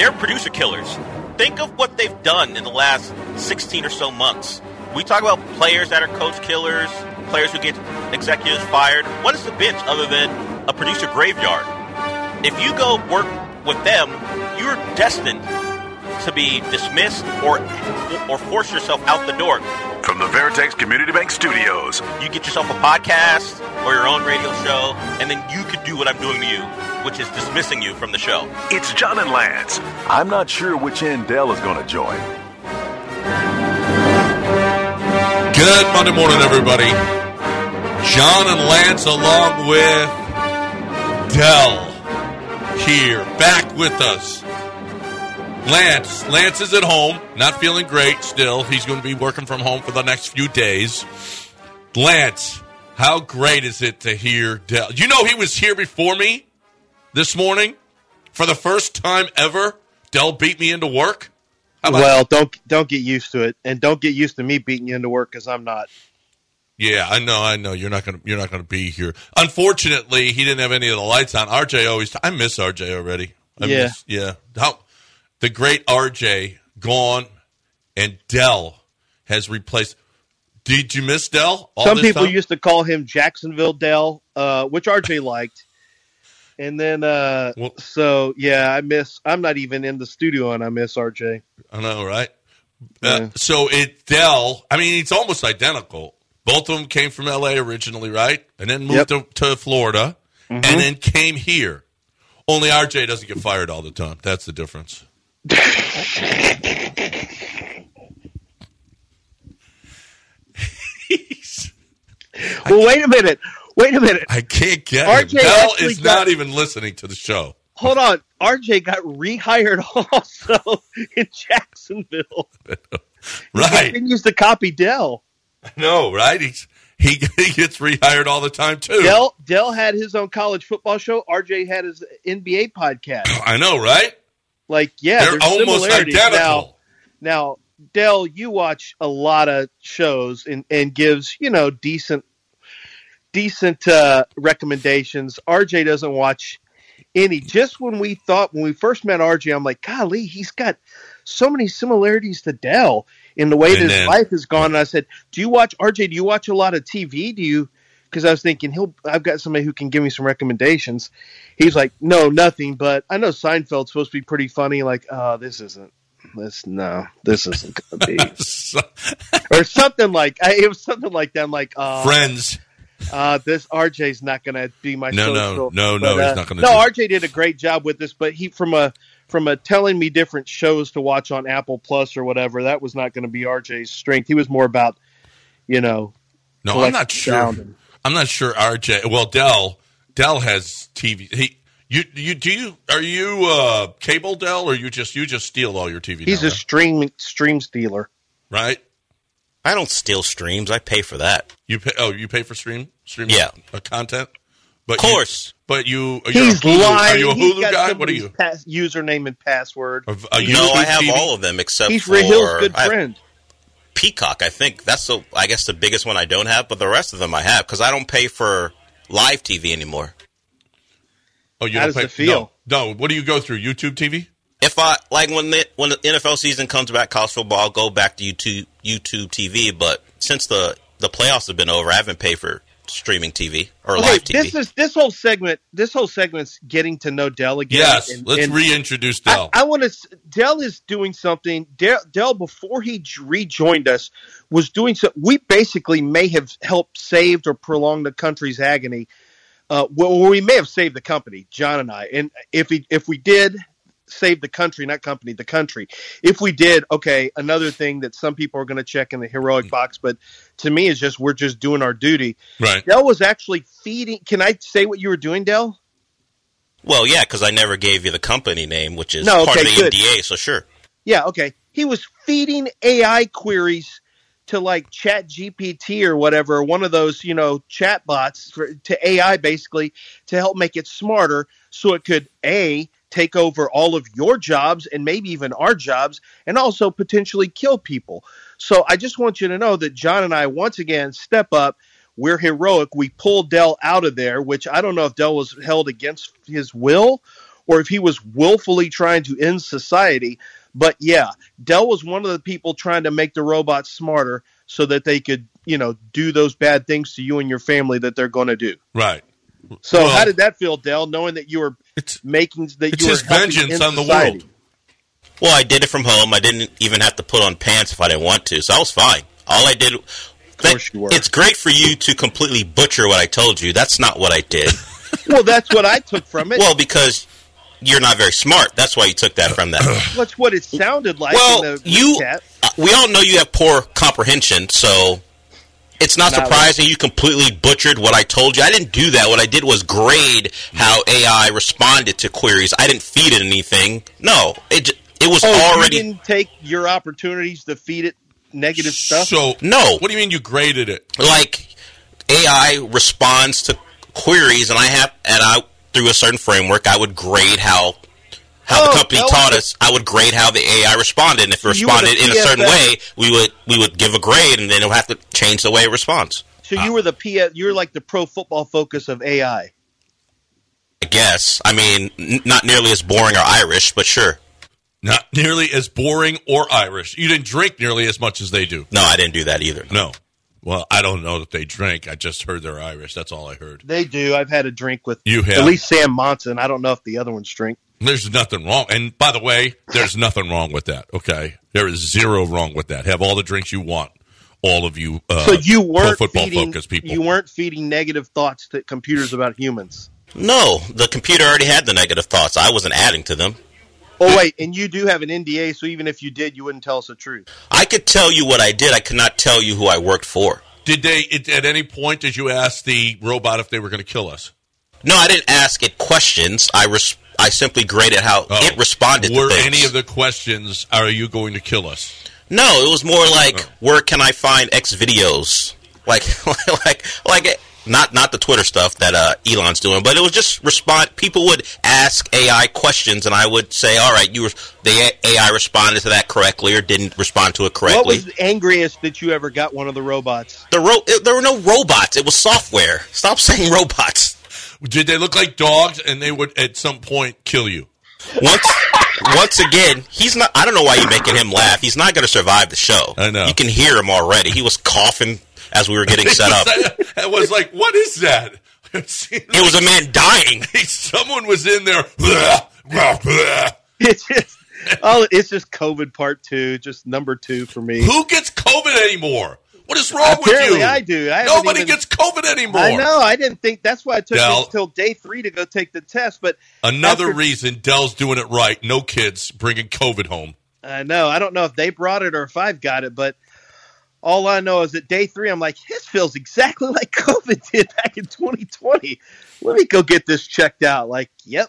They're producer killers. Think of what they've done in the last 16 or so months. We talk about players that are coach killers, players who get executives fired. What is the bench other than a producer graveyard? If you go work with them, you're destined to be dismissed or or force yourself out the door. From the Veritex Community Bank Studios, You get yourself a podcast or your own radio show, and then you could do what I'm doing to you, which is dismissing you from the show. it's John and Lance. I'm not sure which end Dell is going to join. Good Monday morning, everybody. John and Lance, along with Dell, here, back with us. Lance, Lance is at home, not feeling great still. He's going to be working from home for the next few days. Lance, how great is it to hear Dell? You know, he was here before me this morning for the first time ever. Dell beat me into work. Well, don't don't get used to it, and don't get used to me beating you into work because I'm not. Yeah, I know, I know. You're not gonna, you're not gonna be here. Unfortunately, he didn't have any of the lights on. RJ always, I miss RJ already. I Yeah. miss, yeah. How the great RJ gone, and Dell has replaced. Did you miss Dell? All Some people time? used to call him Jacksonville Dell, uh, which RJ liked. And then, uh, Well- so yeah, I miss. I'm not even in the studio, and I miss RJ. I know, right? Uh, so it Dell. I mean, it's almost identical. Both of them came from L.A. originally, right? And then moved to, to Florida, Mm-hmm. and then came here. Only RJ doesn't get fired all the time. That's the difference. Well, wait a minute. Wait a minute. I can't get RJ him. Bell is got- not even listening to the show. Hold on. RJ got rehired also in Jacksonville. Right? He continues to copy Dell. No, right? He's he, he gets rehired all the time too. Dell Dell had his own college football show. RJ had his NBA podcast. I know, right? Like, yeah, They're almost identical. Now, now, Dell, you watch a lot of shows and, and gives you know decent decent uh, recommendations. RJ doesn't watch any. Just when we thought when we first met RJ, I'm like, golly, he's got so many similarities to Dell in the way And that his then- life has gone. And I said, do you watch RJ? Do you watch a lot of TV? Do you? Because I was thinking he'll. I've got somebody who can give me some recommendations. He's like, no, nothing. But I know Seinfeld's supposed to be pretty funny. Like, oh, this isn't. This no, this isn't gonna be, or something like. I, it was something like that. I'm like, uh, Friends. uh, this RJ's not going to be my No, no, social. no, no, But, he's uh, not gonna No, do- RJ did a great job with this, but he from a from a telling me different shows to watch on Apple Plus or whatever. That was not going to be RJ's strength. He was more about, you know, No, I'm not sure. and- I'm not sure. RJ. Well, Dell. Dell has TV. He. You. You. Do you? Are you uh, cable Dell, or you just you just steal all your TV? he's now, a stream stream stealer. right. I don't steal streams. I pay for that. You pay. Oh, you pay for stream stream. Yeah. uh, content. But Of course. You, but you. You're He's a Hulu, lying. Are you a He's Hulu got guy? What are you? Pass, username and password. A, a no, YouTube I have TV? all of them except He's for Rahil's good I friend. Peacock. I think that's the I guess the biggest one I don't have, but the rest of them I have because I don't pay for live TV anymore. Oh, you How don't does pay, it feel? No, no. What do you go through? YouTube TV? If I like when the when the NFL season comes back, college football, I'll go back to YouTube YouTube TV. But since the the playoffs have been over, I haven't paid for streaming TV or Okay, live TV. this is this whole segment. This whole segment's getting to know Dell again. Yes. and- let's and- reintroduce Dell. I want to. Dell is doing something. Dell, Dell, before he rejoined us, was doing so. We basically may have helped saved or prolonged the country's agony. Uh, well, we may have saved the company, John and I. And if he, if we did save the country, not company, the country. If we did, okay. Another thing that some people are going to check in the heroic mm. box, but to me it's just we're just doing our duty. right. Dell was actually feeding. Can I say what you were doing, Dell? well, yeah, because I never gave you the company name, which is No, part okay, of the good. NDA. So sure. Yeah, okay. He was feeding AI queries to like Chat GPT or whatever, one of those, you know, chat bots for, to AI basically to help make it smarter so it could A, take over all of your jobs and maybe even our jobs and also potentially kill people. So I just want you to know that John and I once again step up. We're heroic. We pulled Dell out of there, which I don't know if Dell was held against his will or if he was willfully trying to end society. But yeah, Dell was one of the people trying to make the robots smarter so that they could, you know, do those bad things to you and your family that they're going to do. Right. So Well- how did that feel, Dell, knowing that you were It's making that it's you were his vengeance on the society? world. Well, I did it from home. I didn't even have to put on pants if I didn't want to, so I was fine. All I did. Of course you were. It's great for you to completely butcher what I told you. That's not what I did. Well, that's what I took from it. well, because you're not very smart. That's why you took that from that. That's what it sounded like. well, in the you. uh, We all know you have poor comprehension, so it's not Not surprising you completely butchered what I told you. I didn't do that. What I did was grade how AI responded to queries. I didn't feed it anything. No, it it was Oh, already you didn't take your opportunities to feed it negative stuff. So No. What do you mean you graded it? like AI responds to queries, and I have and I through a certain framework, I would grade how how Oh, the company taught us. I would grade how the AI responded, and if it you were the responded in a certain way, we would we would give a grade, and then it'll have to change the way it responds. So you uh, were the P. You're like the pro football focus of AI. I guess. I mean, n- not nearly as boring or Irish, but sure. Not nearly as boring or Irish. You didn't drink nearly as much as they do. No, I didn't do that either. No. Well, I don't know that they drink. I just heard they're Irish. That's all I heard. They do. I've had a drink with You have. at least Sam Monson. I don't know if the other ones drink. There's nothing wrong. And by the way, there's nothing wrong with that. Okay, there is zero wrong with that. Have all the drinks you want. All of you. Uh, So you weren't football feeding. focused people. You weren't feeding negative thoughts to computers about humans. No, the computer already had the negative thoughts. I wasn't adding to them. Oh wait, and you do have an NDA, so even if you did, you wouldn't tell us the truth. I could tell you what I did. I could not tell you who I worked for. Did they? At any point, did you ask the robot if they were going to kill us? No, I didn't ask it questions. I res- I simply graded how Oh. it responded Were to things. any of the questions? Are you going to kill us? No, it was more like Oh. where can I find X videos? Like like like it- not not the Twitter stuff that uh, Elon's doing, but it was just respond. People would ask AI questions, and I would say, "All right, you were, the AI responded to that correctly or didn't respond to it correctly." What correctly." was the angriest that you ever got one of the robots? the ro- it, there were no robots; it was software. Stop saying robots. Did they look like dogs and they would at some point kill you? Once once again, he's not. I don't know why you're making him laugh. He's not going to survive the show. I know. You can hear him already. He was coughing as we were getting set up. I was like, what is that? It was a man dying. Someone was in there. Blah, blah, blah. It's just, oh, it's just COVID part two, just number two for me. Who gets COVID anymore? What is wrong with Apparently you? I do. I Nobody even- gets COVID anymore. I know. I didn't think that's why I took Del- until day three to go take the test. But Another after- reason Dell's doing it right. No kids bringing COVID home. I know. I don't know if they brought it or if I've got it, but all I know is that day three, I'm like, this feels exactly like COVID did back in 2020. Let me go get this checked out. Like, yep.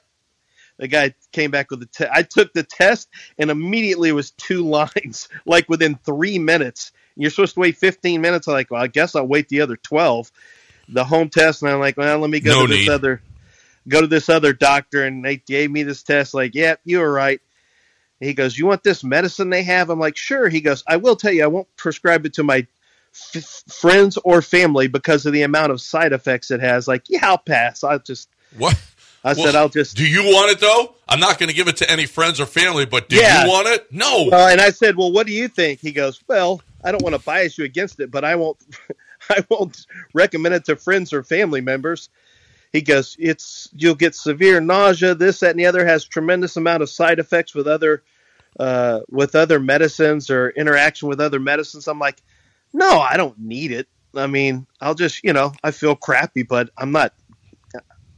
The guy came back with the test. I took the test and immediately it was two lines, like within three minutes. You're supposed to wait 15 minutes. I'm like, well, I guess I'll wait the other 12. The home test, and I'm like, well, let me go No to this need. other, go to this other doctor, and they gave me this test. Like, yep, you were right. He goes, "You want this medicine they have?" I'm like, "Sure." He goes, "I will tell you, I won't prescribe it to my f- friends or family because of the amount of side effects it has." Like, yeah, I'll pass. I'll just, What? I Well, said, I'll just. Do you want it though? I'm not going to give it to any friends or family, but do Yeah. you want it? No. Well, and I said, "Well, what do you think?" He goes, "Well, I don't want to bias you against it, but I won't, I won't recommend it to friends or family members." He goes, "It's you'll get severe nausea, this, that, and the other. Has tremendous amount of side effects with other, uh, with other medicines or interaction with other medicines." I'm like, "No, I don't need it. I mean, I'll just, you know, I feel crappy, but I'm not."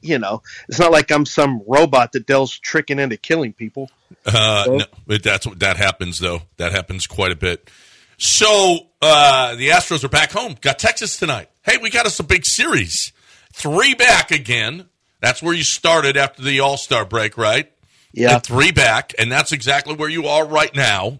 You know, it's not like I'm some robot that Dell's tricking into killing people. Uh, no, but that's what that happens though. That happens quite a bit. So uh, the Astros are back home. Got Texas tonight. Hey, we got us a big series. Three back again. That's where you started after the All Star break, right? Yeah. And three back, and that's exactly where you are right now.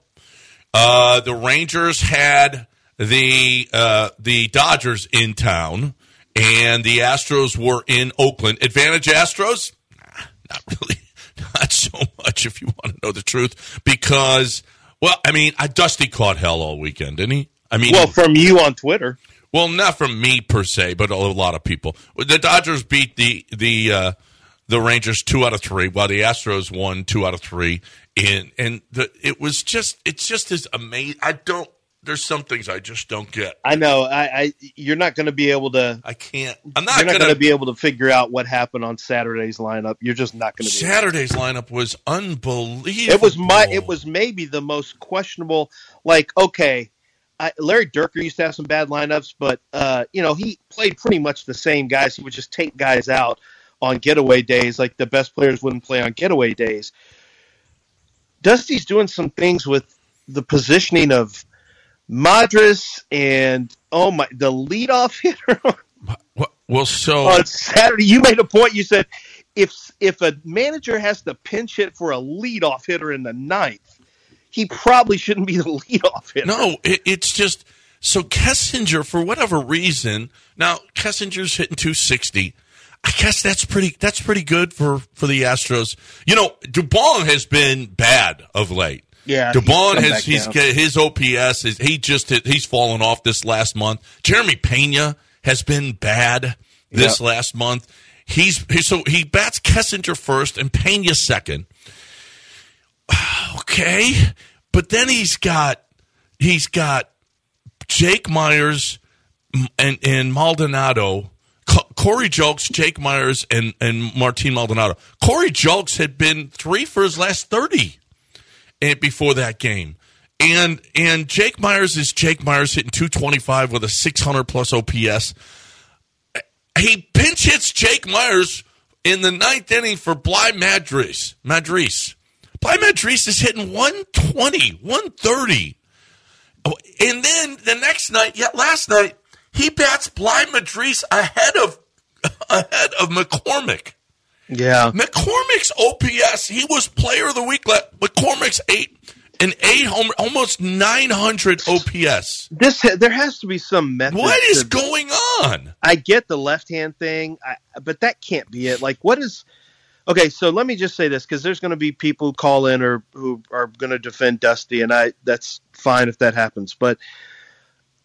Uh, the Rangers had the uh, the Dodgers in town, and the Astros were in Oakland. Advantage Astros? Nah, not really. Not so much, if you want to know the truth, because well, I mean, I, Dusty caught hell all weekend, didn't he? I mean, Well, from you on Twitter. well, not from me per se, but a lot of people. The Dodgers beat the the uh, the Rangers two out of three, while the Astros won two out of three. And and the, it was just it's just as amazing. I don't. There's some things I just don't get. I know. I, I you're not going to be able to. I can't. I'm not You're not going to be able to figure out what happened on Saturday's lineup. You're just not going to. be able to. Saturday's lineup was unbelievable. It was my. It was maybe the most questionable. Like, okay, I, Larry Dierker used to have some bad lineups, but uh, you know he played pretty much the same guys. He would just take guys out on getaway days, like the best players wouldn't play on getaway days. Dusty's doing some things with the positioning of Madris and oh my, the leadoff hitter Well- so on Saturday. You made a point. You said if if a manager has to pinch hit for a leadoff hitter in the ninth, he probably shouldn't be the leadoff hitter. No, it, it's just so Kessinger for whatever reason. Now Kessinger's hitting 260. I guess that's pretty. That's pretty good for for the Astros. You know, Dubon has been bad of late. Yeah, he's Dubon has he's down. his OPS is he just he's fallen off this last month. Jeremy Pena has been bad this Yeah. last month. He's he, so he bats Kessinger first and Pena second. Okay, but then he's got he's got Jake Meyers and and Maldonado. Corey Julks, Jake Meyers, and and Martin Maldonado. Corey Julks had been three for his last thirty, and before that game, and and Jake Meyers is Jake Meyers hitting two twenty five with a six hundred plus OPS. He pinch hits Jake Meyers in the ninth inning for Bligh Madris. Madris. Bligh Madris is hitting 120, 130. Oh, And then the next night, yeah, last night, he bats Bligh Madris ahead of ahead of McCormick. Yeah, McCormick's OPS, he was player of the week. McCormick's eight an eight homer, almost nine hundred OPS. this there has to be some method. What is going on? I get the left hand thing, I, but that can't be it. Like, what is? Okay, so let me just say this because there's going to be people who call in or who are going to defend Dusty, and I that's fine if that happens. But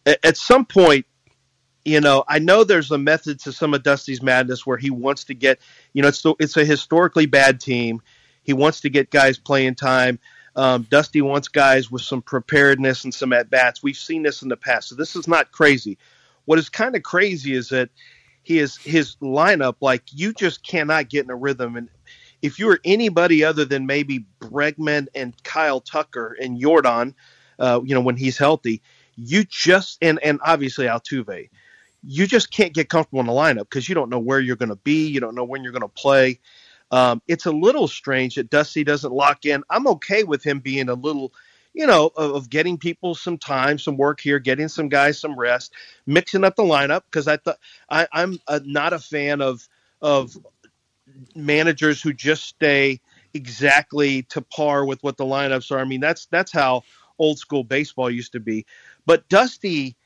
at, at some point, you know, I know there's a method to some of Dusty's madness where he wants to get, you know, it's it's a historically bad team. He wants to get guys playing time. Um, Dusty wants guys with some preparedness and some at bats. We've seen this in the past, so this is not crazy. What is kind of crazy is that he is his lineup like you just cannot get in a rhythm. And if you are anybody other than maybe Bregman and Kyle Tucker and Yordan, uh, you know when he's healthy, you just and and obviously Altuve, you just can't get comfortable in the lineup because you don't know where you're going to be, you don't know when you're going to play. Um, it's a little strange that Dusty doesn't lock in. I'm okay with him being a little, you know, of, of getting people some time, some work here, getting some guys some rest, mixing up the lineup because I thought I'm uh not a fan of of managers who just stay exactly to par with what the lineups are. I mean, that's that's how old school baseball used to be. But Dusty,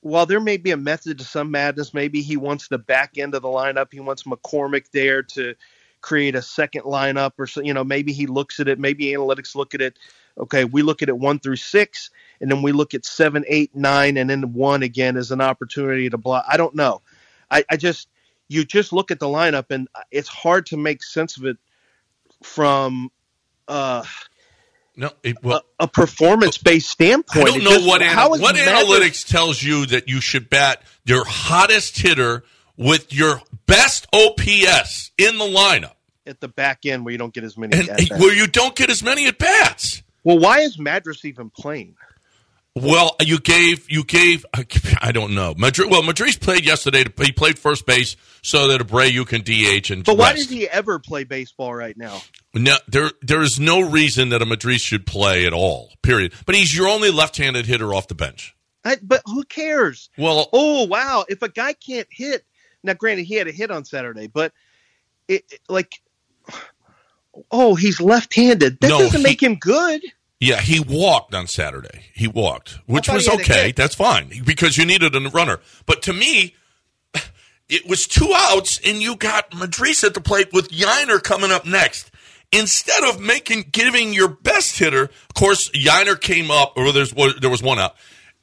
while there may be a method to some madness, maybe he wants the back end of the lineup. He wants McCormick there to create a second lineup, or so. You know, maybe he looks at it. Maybe analytics look at it. Okay, we look at it one through six, and then we look at seven, eight, nine, and then one again as an opportunity to block. I don't know. I, I just you just look at the lineup, and it's hard to make sense of it from uh, No, it, well, a, a performance-based standpoint. I don't know just- what ana- what analytics tells you that you should bat your hottest hitter with your best OPS in the lineup, at the back end where you don't get as many. and at-bats. where you don't get as many at bats. well, why is Madris even playing? Well, you gave you gave I don't know. Madris, well, Madris played yesterday. To, he played first base so that Abreu can DH and But why rest. does he ever play baseball right now? No, there there is no reason that a Madris should play at all. Period. But he's your only left-handed hitter off the bench. I, but who cares? Well, Oh wow! If a guy can't hit, now granted he had a hit on Saturday, but it, it- like, oh, he's left-handed. That No, doesn't he- make him good. yeah, he walked on Saturday. He walked, which was he had a okay. That's fine because you needed a runner. But to me, it was two outs, and you got Madris at the plate with Yainer coming up next. Instead of making giving your best hitter, of course, Yainer came up, or there's there was one out,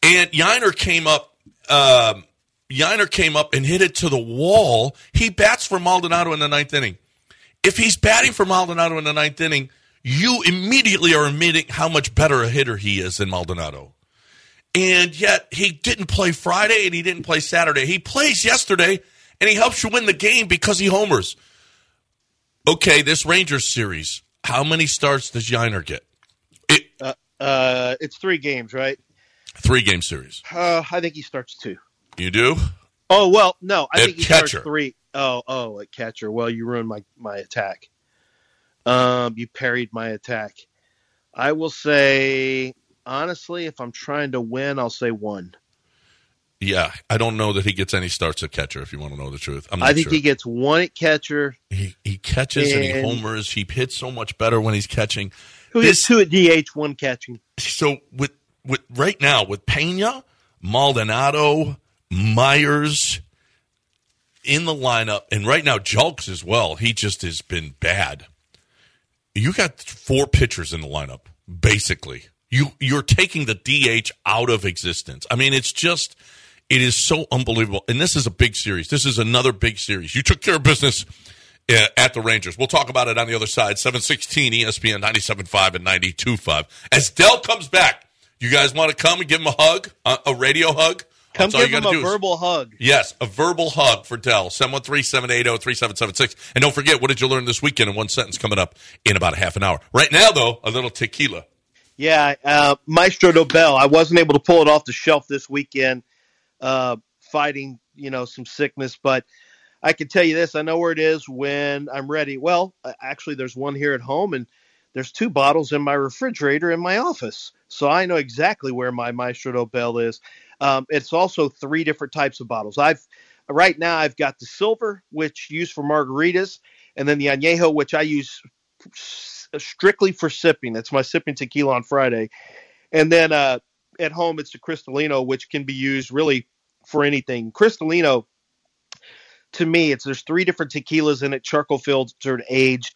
and Yainer came up. Um, Yainer came up and hit it to the wall. He bats for Maldonado in the ninth inning. if he's batting for Maldonado in the ninth inning, you immediately are admitting how much better a hitter he is than Maldonado. And yet he didn't play Friday and he didn't play Saturday. He plays yesterday and he helps you win the game because he homers. Okay, this Rangers series, how many starts does Yainer get? It, uh, uh, it's three games, right? Three game series. Uh, I think he starts two. You do? Oh well, no, I At think he catcher. starts three. Oh, oh, at catcher. Well, you ruined my my attack. Um, you parried my attack. I will say honestly, if I'm trying to win, I'll say one. Yeah, I don't know that he gets any starts at catcher. If you want to know the truth, I'm not I think sure. he gets one at catcher. he, he catches and, he homers. He hits so much better when he's catching. Who This- two at DH, one catching. So with with right now with Pena, Maldonado, Meyers in the lineup, and right now Julks as well. He just has been bad. You got four pitchers in the lineup, basically. You you're taking the DH out of existence. I mean, it's just it is so unbelievable. And this is a big series. This is another big series. You took care of business uh, at the Rangers. We'll talk about it on the other side. 716 ESPN 97.5 and 92.5. As Dell comes back, you guys want to come and give him a hug, a, radio hug? Come That's give him a do is- verbal hug. Yes, a verbal hug for Dell. 713-780-3776. And don't forget, what did you learn this weekend in one sentence coming up in about a half an hour. Right now, though, a little tequila. Yeah, uh, Maestro Dobel. I wasn't able to pull it off the shelf this weekend, uh, fighting you know some sickness, but I can tell you this: I know where it is when I'm ready. Well, actually, there's one here at home, and there's two bottles in my refrigerator in my office, so I know exactly where my Maestro Dobel is. Um, it's also three different types of bottles. I've right now I've got the silver, which used for margaritas, and then the añejo, which I use strictly for sipping. That's my sipping tequila on Friday. And then uh, at home, it's the Cristalino, which can be used really for anything. Cristalino, to me, it's there's three different tequilas in it, charcoal filtered, aged.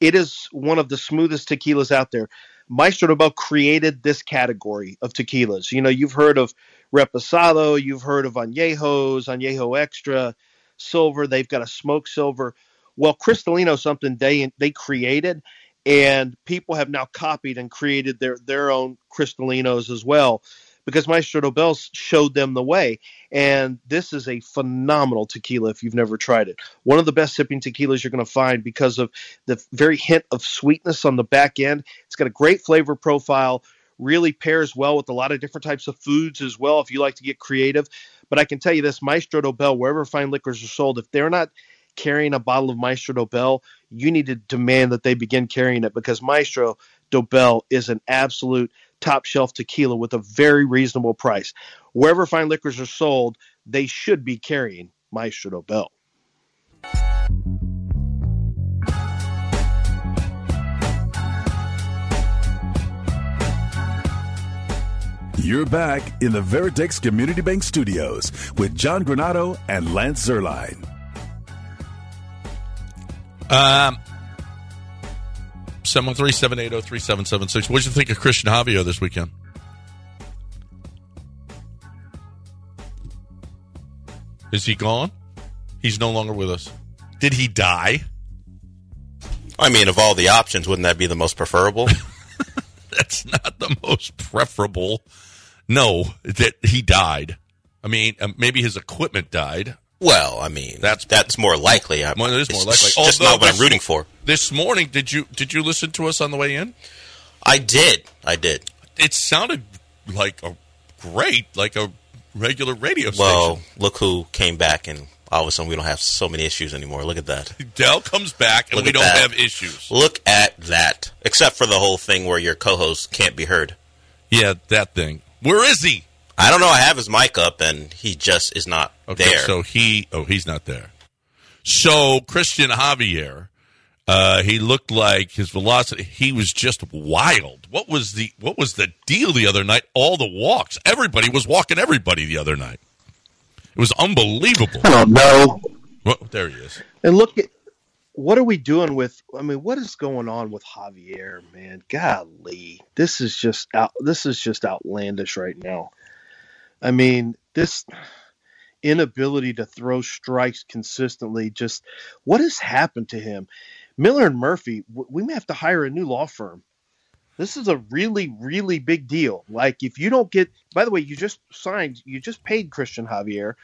It is one of the smoothest tequilas out there. Maestro Dobel created this category of tequilas. You know, you've heard of Reposado, you've heard of Añejos, Añejo Extra, Silver. They've got a smoked silver. Well, Cristalino, something they they created, and people have now copied and created their their own Cristalinos as well, because Maestro Dobel showed them the way. And this is a phenomenal tequila if you've never tried it. One of the best sipping tequilas you're going to find because of the very hint of sweetness on the back end. It's got a great flavor profile. Really pairs well with a lot of different types of foods as well if you like to get creative. But I can tell you this Maestro Dobel, wherever fine liquors are sold, if they're not carrying a bottle of Maestro Dobel, you need to demand that they begin carrying it because Maestro Dobel is an absolute top shelf tequila with a very reasonable price. Wherever fine liquors are sold, they should be carrying Maestro Dobel. You're back in the Veritex Community Bank Studios with John Granato and Lance Zierlein. Um, 713-780-3776. What did you think of Christian Javier this weekend? Is he gone? He's no longer with us. Did he die? I mean, of all the options, wouldn't that be the most preferable? That's not the most preferable. No, that he died. I mean, uh, maybe his equipment died. Well, I mean, That's- that's more likely. I, Well, it is more it's likely. Just Although not what I'm rooting for. This morning, did you did you listen to us on the way in? I did. I did. It sounded like a great, like a regular radio Well, station. look who came back, and all of a sudden we don't have so many issues anymore. Look at that. Dell comes back and Look we don't that. have issues. Look at that. Except for the whole thing where your co-host can't be heard. Yeah, that thing. Where is he? I don't know. I have his mic up, and he just is not Okay, there. so he oh he's not there. So Christian Javier, uh, he looked like his velocity. He was just wild. What was the what was the deal the other night? All the walks, everybody was walking everybody the other night. It was unbelievable. I don't know. Well, there he is. And look at what are we doing with I mean, what is going on with Javier, man? Golly. This is just out this is just outlandish right now. I mean, this inability to throw strikes consistently just what has happened to him? Miller and Murphy, we may have to hire a new law firm. This is a really, really big deal. Like, if you don't get, by the way, you just signed, you just paid Christian Javier.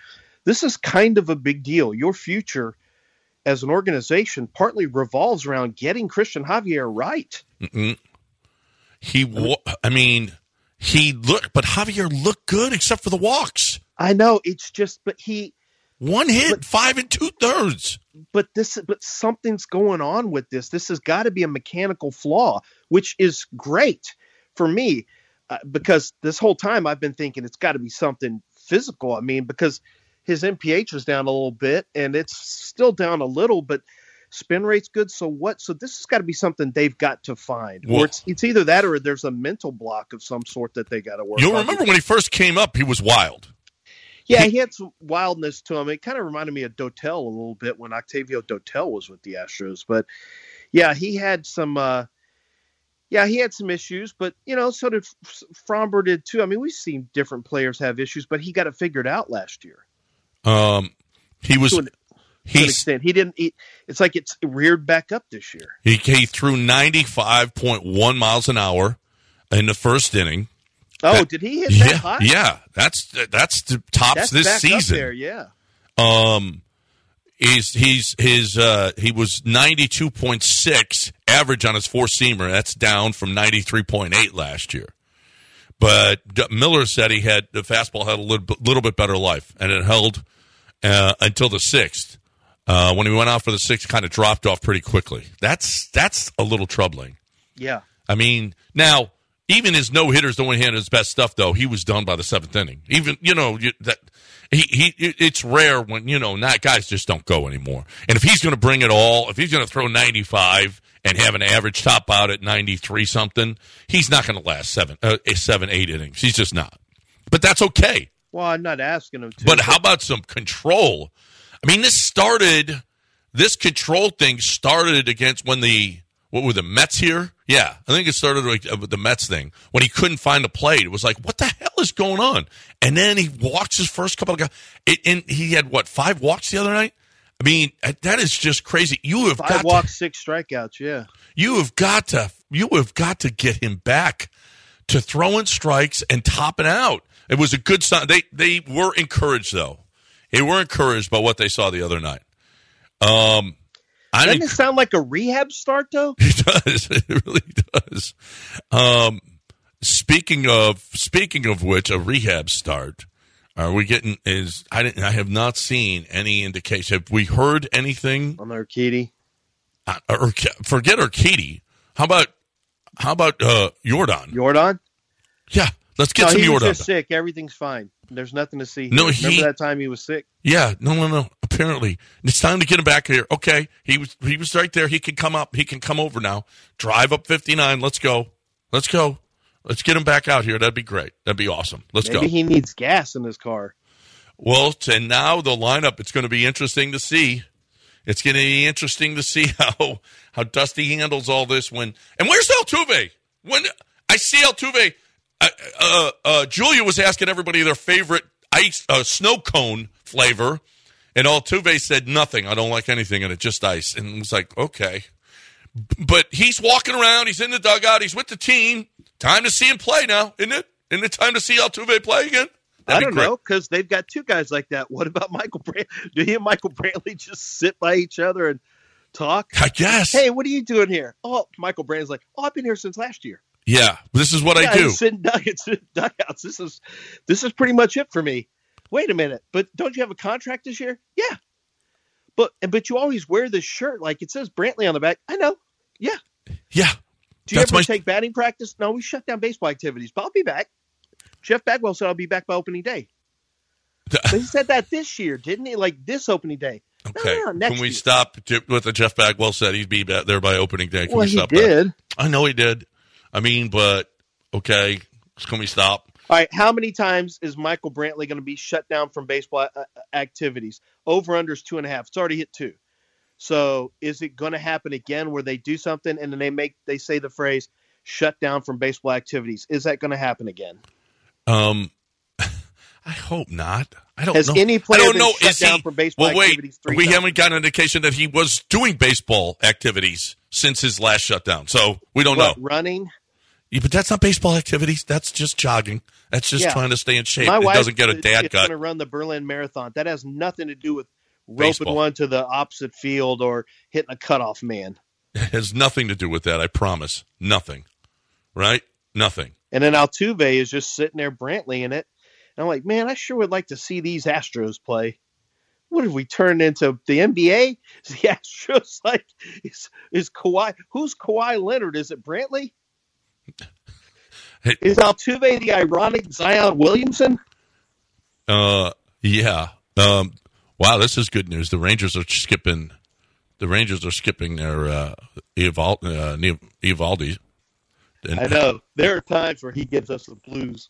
This is kind of a big deal. Your future as an organization partly revolves around getting Christian Javier right. Mm-mm. He, I mean, he looked, but Javier looked good except for the walks. I know it's just, but he one hit, but, five and two thirds. But this, but something's going on with this. This has got to be a mechanical flaw, which is great for me uh, because this whole time I've been thinking it's got to be something physical. I mean, because his MPH was down a little bit and it's still down a little, but spin rate's good. So what? So this has got to be something they've got to find, well, or it's it's either that or there's a mental block of some sort that they got to work. You'll remember when he first came up, he was wild. Yeah, he had some wildness to him. It kind of reminded me of Dotel a little bit when Octavio Dotel was with the Astros. But yeah, he had some. Uh, yeah, he had some issues, but you know, so did Framber did too. I mean, we've seen different players have issues, but he got it figured out last year. Um, he was. To an, extent, he didn't. He, it's like it's reared back up this year. He, he threw ninety five point one miles an hour in the first inning. Oh, that, did he hit that yeah, high? Yeah, that's that's the tops that's this season. There, yeah. Um, he's he's his uh he was ninety two point six average on his four seamer. That's down from ninety three point eight last year. But Miller said he had the fastball had a little, little bit better life, and it held uh, until the sixth. Uh, when he went out for the sixth, kind of dropped off pretty quickly. That's that's a little troubling. Yeah. I mean, now even his no hitters, the one had his best stuff though, he was done by the seventh inning. Even you know that he he it's rare when you know not guys just don't go anymore. And if he's going to bring it all, if he's going to throw ninety five and have an average top out at ninety three something, he's not going to last seven uh, seven eight innings. He's just not. But that's okay. Well, I'm not asking him to. But how about some control? I mean, this started. This control thing started against when the what were the Mets here? Yeah, I think it started with uh, the Mets thing when he couldn't find a plate. It was like, what the hell is going on? And then he walks his first couple of guys, and he had what five walks the other night. I mean, uh, that is just crazy. You have five got walks, to, six strikeouts. Yeah, you have got to, you have got to get him back to throwing strikes and topping out. It was a good sign. They they were encouraged though. They were encouraged by what they saw the other night. Um, I Doesn't it sound like a rehab start, though? It does. It really does. Um, speaking of speaking of which, a rehab start. Are we getting? Is I didn't? I have not seen any indication. Have we heard anything on Urquidy? Uh, or forget Urquidy. How about how about uh, Yordan? Yordan. Yeah, let's get no, some. Was just sick. Everything's fine. There's nothing to see. Here. No, he, remember that time he was sick. Yeah, no, no, no. Apparently, it's time to get him back here. Okay, he was he was right there. He can come up. He can come over now. Drive up 59. Let's go. Let's go. Let's get him back out here. That'd be great. That'd be awesome. Let's go. Maybe go. he needs gas in his car. Well, and now the lineup. It's going to be interesting to see. It's going to be interesting to see how how Dusty handles all this. When and where's Altuve? When I see Altuve, uh, uh, uh, Julia was asking everybody their favorite ice uh, snow cone flavor, and Altuve said nothing. I don't like anything in it, just ice. And it was like, okay. But he's walking around. He's in the dugout. He's with the team. Time to see him play now, isn't it? Isn't it time to see Altuve play again? That'd I don't know because they've got two guys like that. What about Michael Brantley? Do he and Michael Brantley just sit by each other and talk? I guess. Hey, what are you doing here? Oh, Michael Brantley's like, oh, I've been here since last year. Yeah, this is what yeah, I do. Sitting dugouts, dugouts. This is this is pretty much it for me. Wait a minute, but don't you have a contract this year? Yeah, but but you always wear this shirt like it says Brantley on the back. I know. Yeah. Yeah. Do you ever my... take batting practice? No, we shut down baseball activities, but I'll be back. Jeff Bagwell said I'll be back by opening day. but he said that this year, didn't he? Like this opening day. Okay. No, no, Can we year. stop with the Jeff Bagwell said he'd be there by opening day? Can well, we stop he did. That? I know he did. I mean, but okay, can we stop? All right, how many times is Michael Brantley going to be shut down from baseball uh, uh, activities? Over under is two and a half. It's already hit two. So is it going to happen again where they do something and then they make they say the phrase "shut down from baseball activities"? Is that going to happen again? Um, I hope not. I don't Has know. any player I don't know. shut Is down he, for baseball well, wait, activities three we times? haven't got an indication that he was doing baseball activities since his last shutdown, so we don't What, know. running? But that's not baseball activities. That's just jogging. That's just Yeah. trying to stay in shape. My it wife doesn't get a dad gut. going to run the Berlin Marathon. That has nothing to do with roping Baseball. one to the opposite field or hitting a cutoff man. It has nothing to do with that. I promise. Nothing. Right? Nothing. And then Altuve is just sitting there Brantley in it. And I'm like, man, I sure would like to see these Astros play. What have we turned into the NBA? Is the Astros like is is Kawhi? Who's Kawhi Leonard? Is it Brantley? Is Altuve the ironic Zion Williamson? Uh, yeah. Um, wow, this is good news. The Rangers are skipping. The Rangers are skipping their uh, uh, Eovaldi. And- I know there are times where he gives us the blues.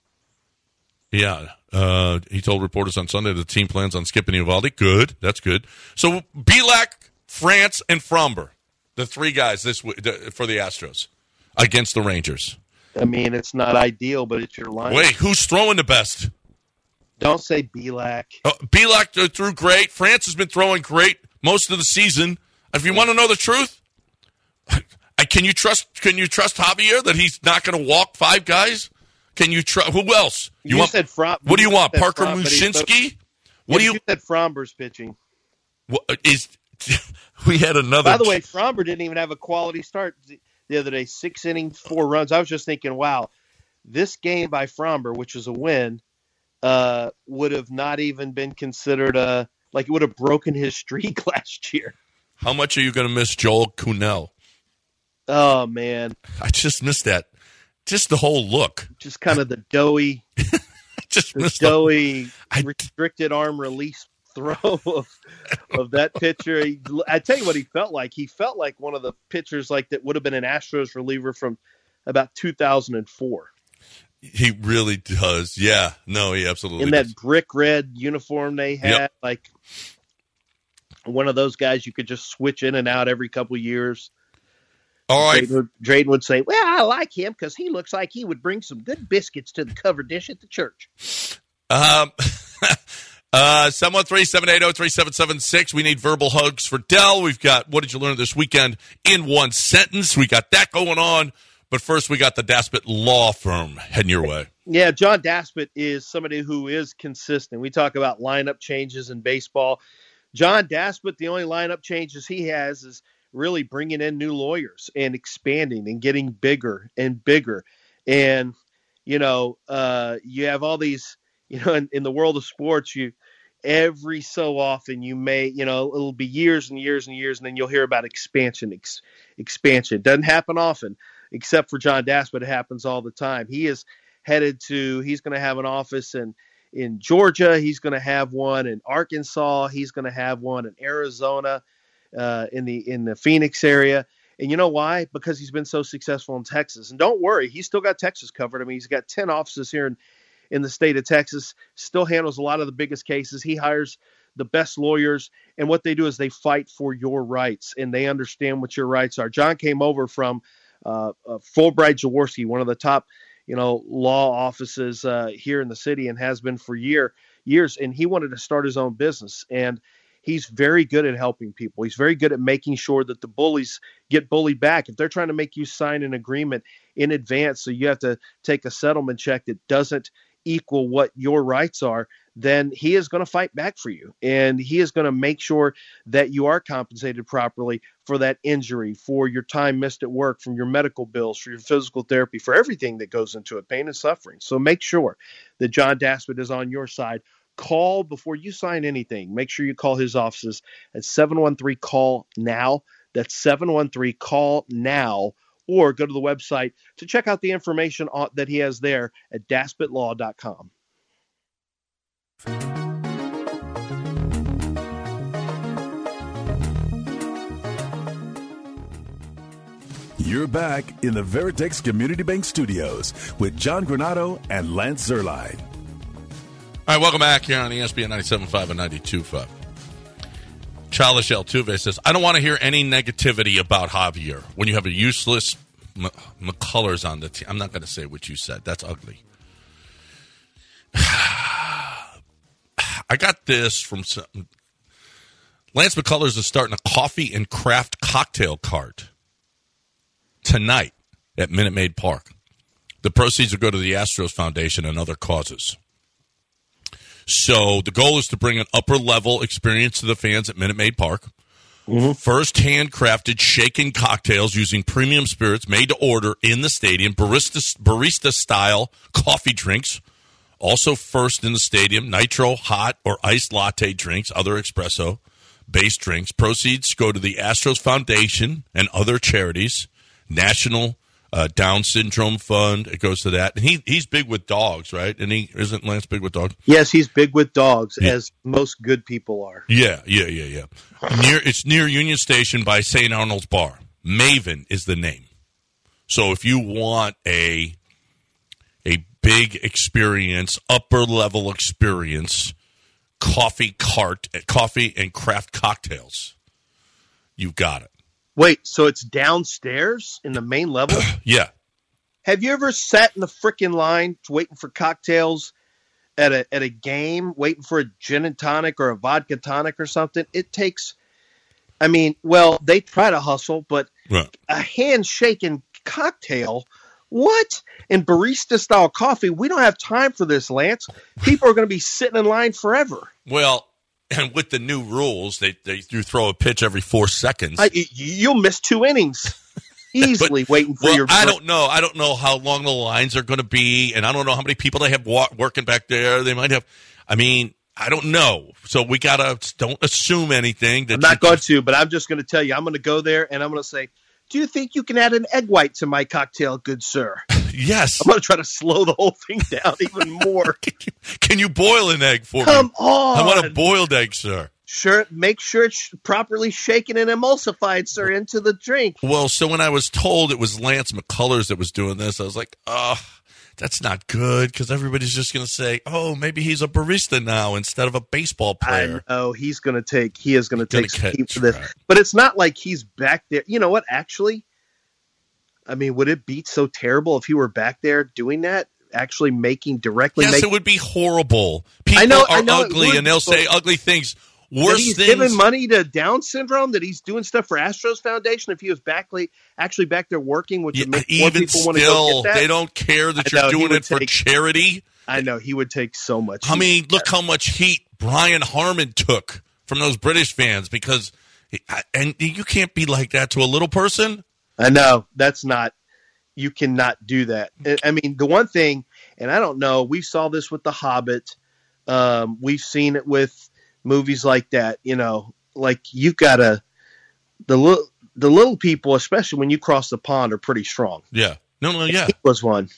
Yeah. Uh, he told reporters on Sunday the team plans on skipping Eovaldi. Good. That's good. So Bielak, France, and Framber, the three guys this w- the, for the Astros against the Rangers. I mean, it's not ideal, but it's your line. Wait, who's throwing the best? Don't say Bielak. Uh, Bielak threw great. France has been throwing great most of the season. If you want to know the truth, can you trust? Can you trust Javier that he's not going to walk five guys? Can you trust? Who else? You, want? said From. what do you want? Parker From, but he- Mushinski? but- What do yeah, you? said Framber's pitching. What, is we had another? By the way, Framber didn't even have a quality start the- the other day. Six innings, four runs. I was just thinking, wow, this game by Framber, which was a win, uh, would have not even been considered a like it would have broken his streak last year. how much are you going to miss Joel Kuhnel? Oh man, I just missed that. Just the whole look. just kind of the doughy, just the the, doughy I- restricted arm release throw of, of that pitcher. He, I tell you what, he felt like. He felt like one of the pitchers like that would have been an Astros reliever from about 2004 he really does. Yeah. No, he absolutely in does. that brick red uniform they had. Yep. Like one of those guys you could just switch in and out every couple years. All right. Drayton would, Drayton would say, "Well, I like him because he looks like he would bring some good biscuits to the cover dish at the church." Um, uh, 713-780-3776. We need verbal hugs for Dell. We've got what did you learn this weekend in one sentence. We got that going on. But first, we got the Daspit Law Firm heading your way. Yeah, John Daspit is somebody who is consistent. We talk about lineup changes in baseball. John Daspit, the only lineup changes he has is really bringing in new lawyers and expanding and getting bigger and bigger. And you know, uh, you have all these. You know, in, in the world of sports, you every so often you may, you know, it'll be years and years and years, and then you'll hear about expansion. Ex, expansion doesn't happen often, except for John Daspit It happens all the time. He is headed to he's going to have an office in in Georgia he's going to have one in Arkansas he's going to have one in Arizona uh, in the in the Phoenix area and you know why because he's been so successful in Texas and don't worry he's still got Texas covered I mean he's got 10 offices here in in the state of Texas still handles a lot of the biggest cases. He hires the best lawyers and what they do is they fight for your rights and they understand what your rights are. John came over from uh, uh, Fulbright Jaworski one of the top you know law offices uh, here in the city and has been for year years and he wanted to start his own business and he's very good at helping people. He's very good at making sure that the bullies get bullied back. If they're trying to make you sign an agreement in advance so you have to take a settlement check that doesn't equal what your rights are then he is going to fight back for you. And he is going to make sure that you are compensated properly for that injury for your time missed at work from your medical bills for your physical therapy for everything that goes into it pain and suffering. So make sure that john daspit is on your side. Call before you sign anything. Make sure you call his offices at 713 call now. That's 713 call now or go to the website to check out the information on, that he has there at daspitlaw.com You're back in the Veritex Community Bank Studios with John Granato and Lance Zierlein. All right, welcome back here on ESPN 97.5 and 92.5. Childish Altuve says, I don't want to hear any negativity about Javier when you have a useless M- McCullers on the team. I'm not going to say what you said. That's ugly. I got this from some, Lance McCullers is starting a coffee and craft cocktail cart tonight at Minute Maid Park. The proceeds will go to the Astros Foundation and other causes. So the goal is to bring an upper level experience to the fans at Minute Maid Park. Mm-hmm. First handcrafted shaken cocktails using premium spirits made to order in the stadium, barista, barista style coffee drinks. Also, first in the stadium, nitro, hot, or iced latte drinks, other espresso based drinks. Proceeds go to the Astros Foundation and other charities. National uh, Down Syndrome Fund. It goes to that. And he he's big with dogs, right? And he isn't Lance big with dogs. Yes, he's big with dogs, Yeah. as most good people are. Yeah, yeah, yeah, yeah. Near it's near Union Station by St. Arnold's Bar. Maven is the name. So if you want a a big experience, upper level experience, coffee cart, coffee and craft cocktails, you've got it. Wait, so it's downstairs in the main level? Yeah. Have you ever sat in the frickin' line waiting for cocktails at a at a game, waiting for a gin and tonic or a vodka tonic or something? It takes. I mean, well, they try to hustle, but Right. a handshaking cocktail. What? And barista style coffee. We don't have time for this, Lance. People are going to be sitting in line forever. Well, and with the new rules, they they do throw a pitch every four seconds. I, you'll miss two innings easily waiting for well, your. I don't know. I don't know how long the lines are going to be, and I don't know how many people they have wa- working back there. They might have. I mean, I don't know. So we gotta don't assume anything. That I'm not going to, but I'm just going to tell you. I'm going to go there and I'm going to say, "Do you think you can add an egg white to my cocktail, good sir?" Yes. I'm going to try to slow the whole thing down even more. Can you, can you boil an egg for Come me? Come on. I want a boiled egg, sir. Sure, make sure it's properly shaken and emulsified, sir, into the drink. Well, so when I was told it was Lance McCullers that was doing this, I was like, oh, that's not good because everybody's just going to say, oh, maybe he's a barista now instead of a baseball player. Oh, he's going to take. He is going to Gonna take some heat for this, but it's not like he's back there. You know what? Actually, I mean, would it be so terrible if he were back there doing that? Actually, making directly Yes, making it would be horrible. People I know- are I know ugly would, and they'll say ugly things. Worse he's things. giving money to Down syndrome, that he's doing stuff for Astros Foundation. If he was back actually back there working, would Yeah, make more even people want to go still, get that? they don't care that I you're know, doing would it for charity. I know he would take so much. I mean, look how much heat Brian Harman took from those British fans because, and you can't be like that to a little person. I know that's not. You cannot do that. I- mean, the one thing, and I don't know. We saw this with The Hobbit. Um, we've seen it with movies like that. You know, like you gotta the little the little people, especially when you cross the pond, are pretty strong. Yeah. No, no, yeah. He was one.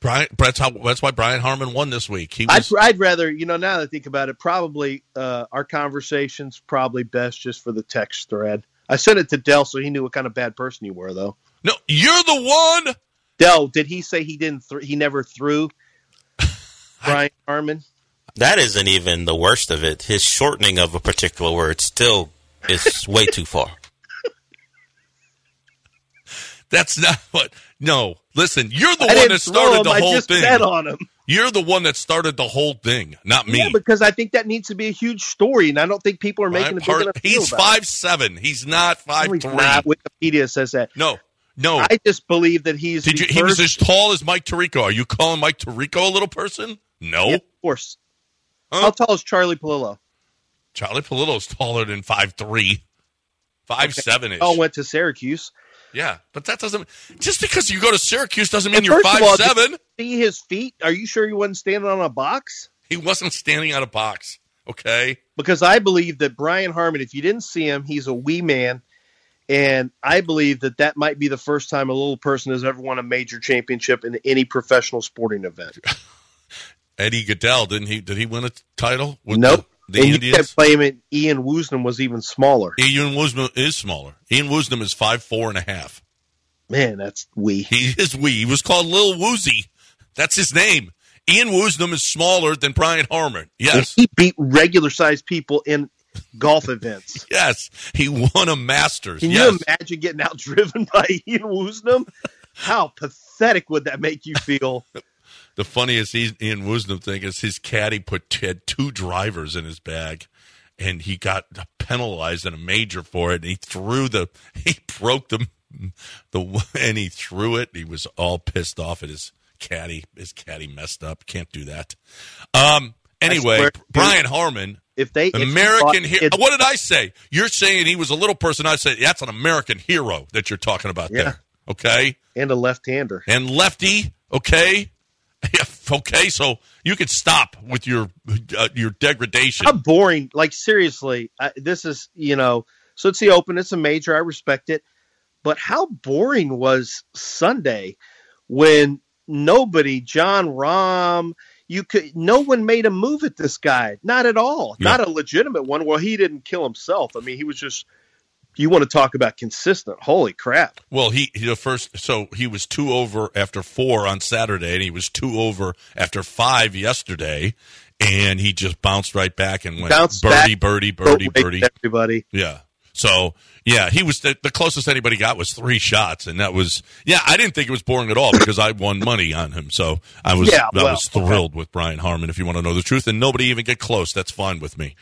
Brian, that's how. That's why Brian Harman won this week. He I'd. I'd rather, you know, now that I think about it, probably uh, our conversation's probably best just for the text thread. I sent it to Dell so he knew what kind of bad person you were, though. no, you're the one. Dell, did he say he didn't? Th- he never threw Brian Harman? That isn't even the worst of it. His shortening of a particular word still is way too far. That's not what. No, listen. You're the I one that throw started him. the I whole just thing. bet on him. You're the one that started the whole thing, not me. Yeah, because I think that needs to be a huge story, and I don't think people are making Brian a big Har- enough deal he's about it. five seven. He's not five No, he's three. not. Wikipedia says that. No, no. I just believe that he's. Did you? He was as tall as Mike Tirico. Are you calling Mike Tirico a little person? No. Yeah, of course. Huh? How tall is Charlie Pallilo? Charlie Pallilo's taller than five three, five seven ish. Oh, went to Syracuse. Yeah, but that doesn't. Just because you go to Syracuse doesn't mean And you're five all, seven. you See his feet? Are you sure he wasn't standing on a box? He wasn't standing on a box. Okay. Because I believe that Brian Harman, if you didn't see him, he's a wee man, and I believe that that might be the first time a little person has ever won a major championship in any professional sporting event. Eddie Gaedel didn't he? Did he win a title with nope. the, the and you Indians? kept claiming Ian Woosnam was even smaller. Ian Woosnam is smaller. Ian Woosnam is five four and a half. Man, that's wee. He is wee. He was called Lil Woozy. That's his name. Ian Woosnam is smaller than Brian Harman. Yes. He beat regular sized people in golf events. Yes. He won a Masters. Can yes. you imagine getting outdriven by Ian Woosnam? How pathetic would that make you feel? the funniest Ian Woosnam thing is his caddy put had two drivers in his bag, and he got penalized in a major for it. And he threw the he broke the the and he threw it. He was all pissed off at his caddy. His caddy messed up. Can't do that. Um. Anyway, swear- Brian Harman. If they if American thought hero. What did I say? You're saying he was a little person. I said that's an American hero that you're talking about Yeah. there. Okay, and a left-hander. and lefty. Okay, okay. So you could stop with your uh, your degradation. How boring! Like seriously, I, this is you know. So it's the Open. It's a major. I respect it, but how boring was Sunday when nobody, Jon Rahm, you could, no one made a move at this guy. Not at all. Yeah. Not a legitimate one. Well, he didn't kill himself. I mean, he was just. You want to talk about consistent? Holy crap! Well, he, he the first so he was two over after four on Saturday, and he was two over after five yesterday, and he just bounced right back and went Bounced birdie, back. birdie, birdie, birdie. everybody. Yeah. So yeah, he was the, the closest anybody got was three shots, and that was yeah. I didn't think it was boring at all because I won money on him, so I was Yeah, I was thrilled with Brian Harman. If you want to know the truth, and nobody even get close, that's fine with me.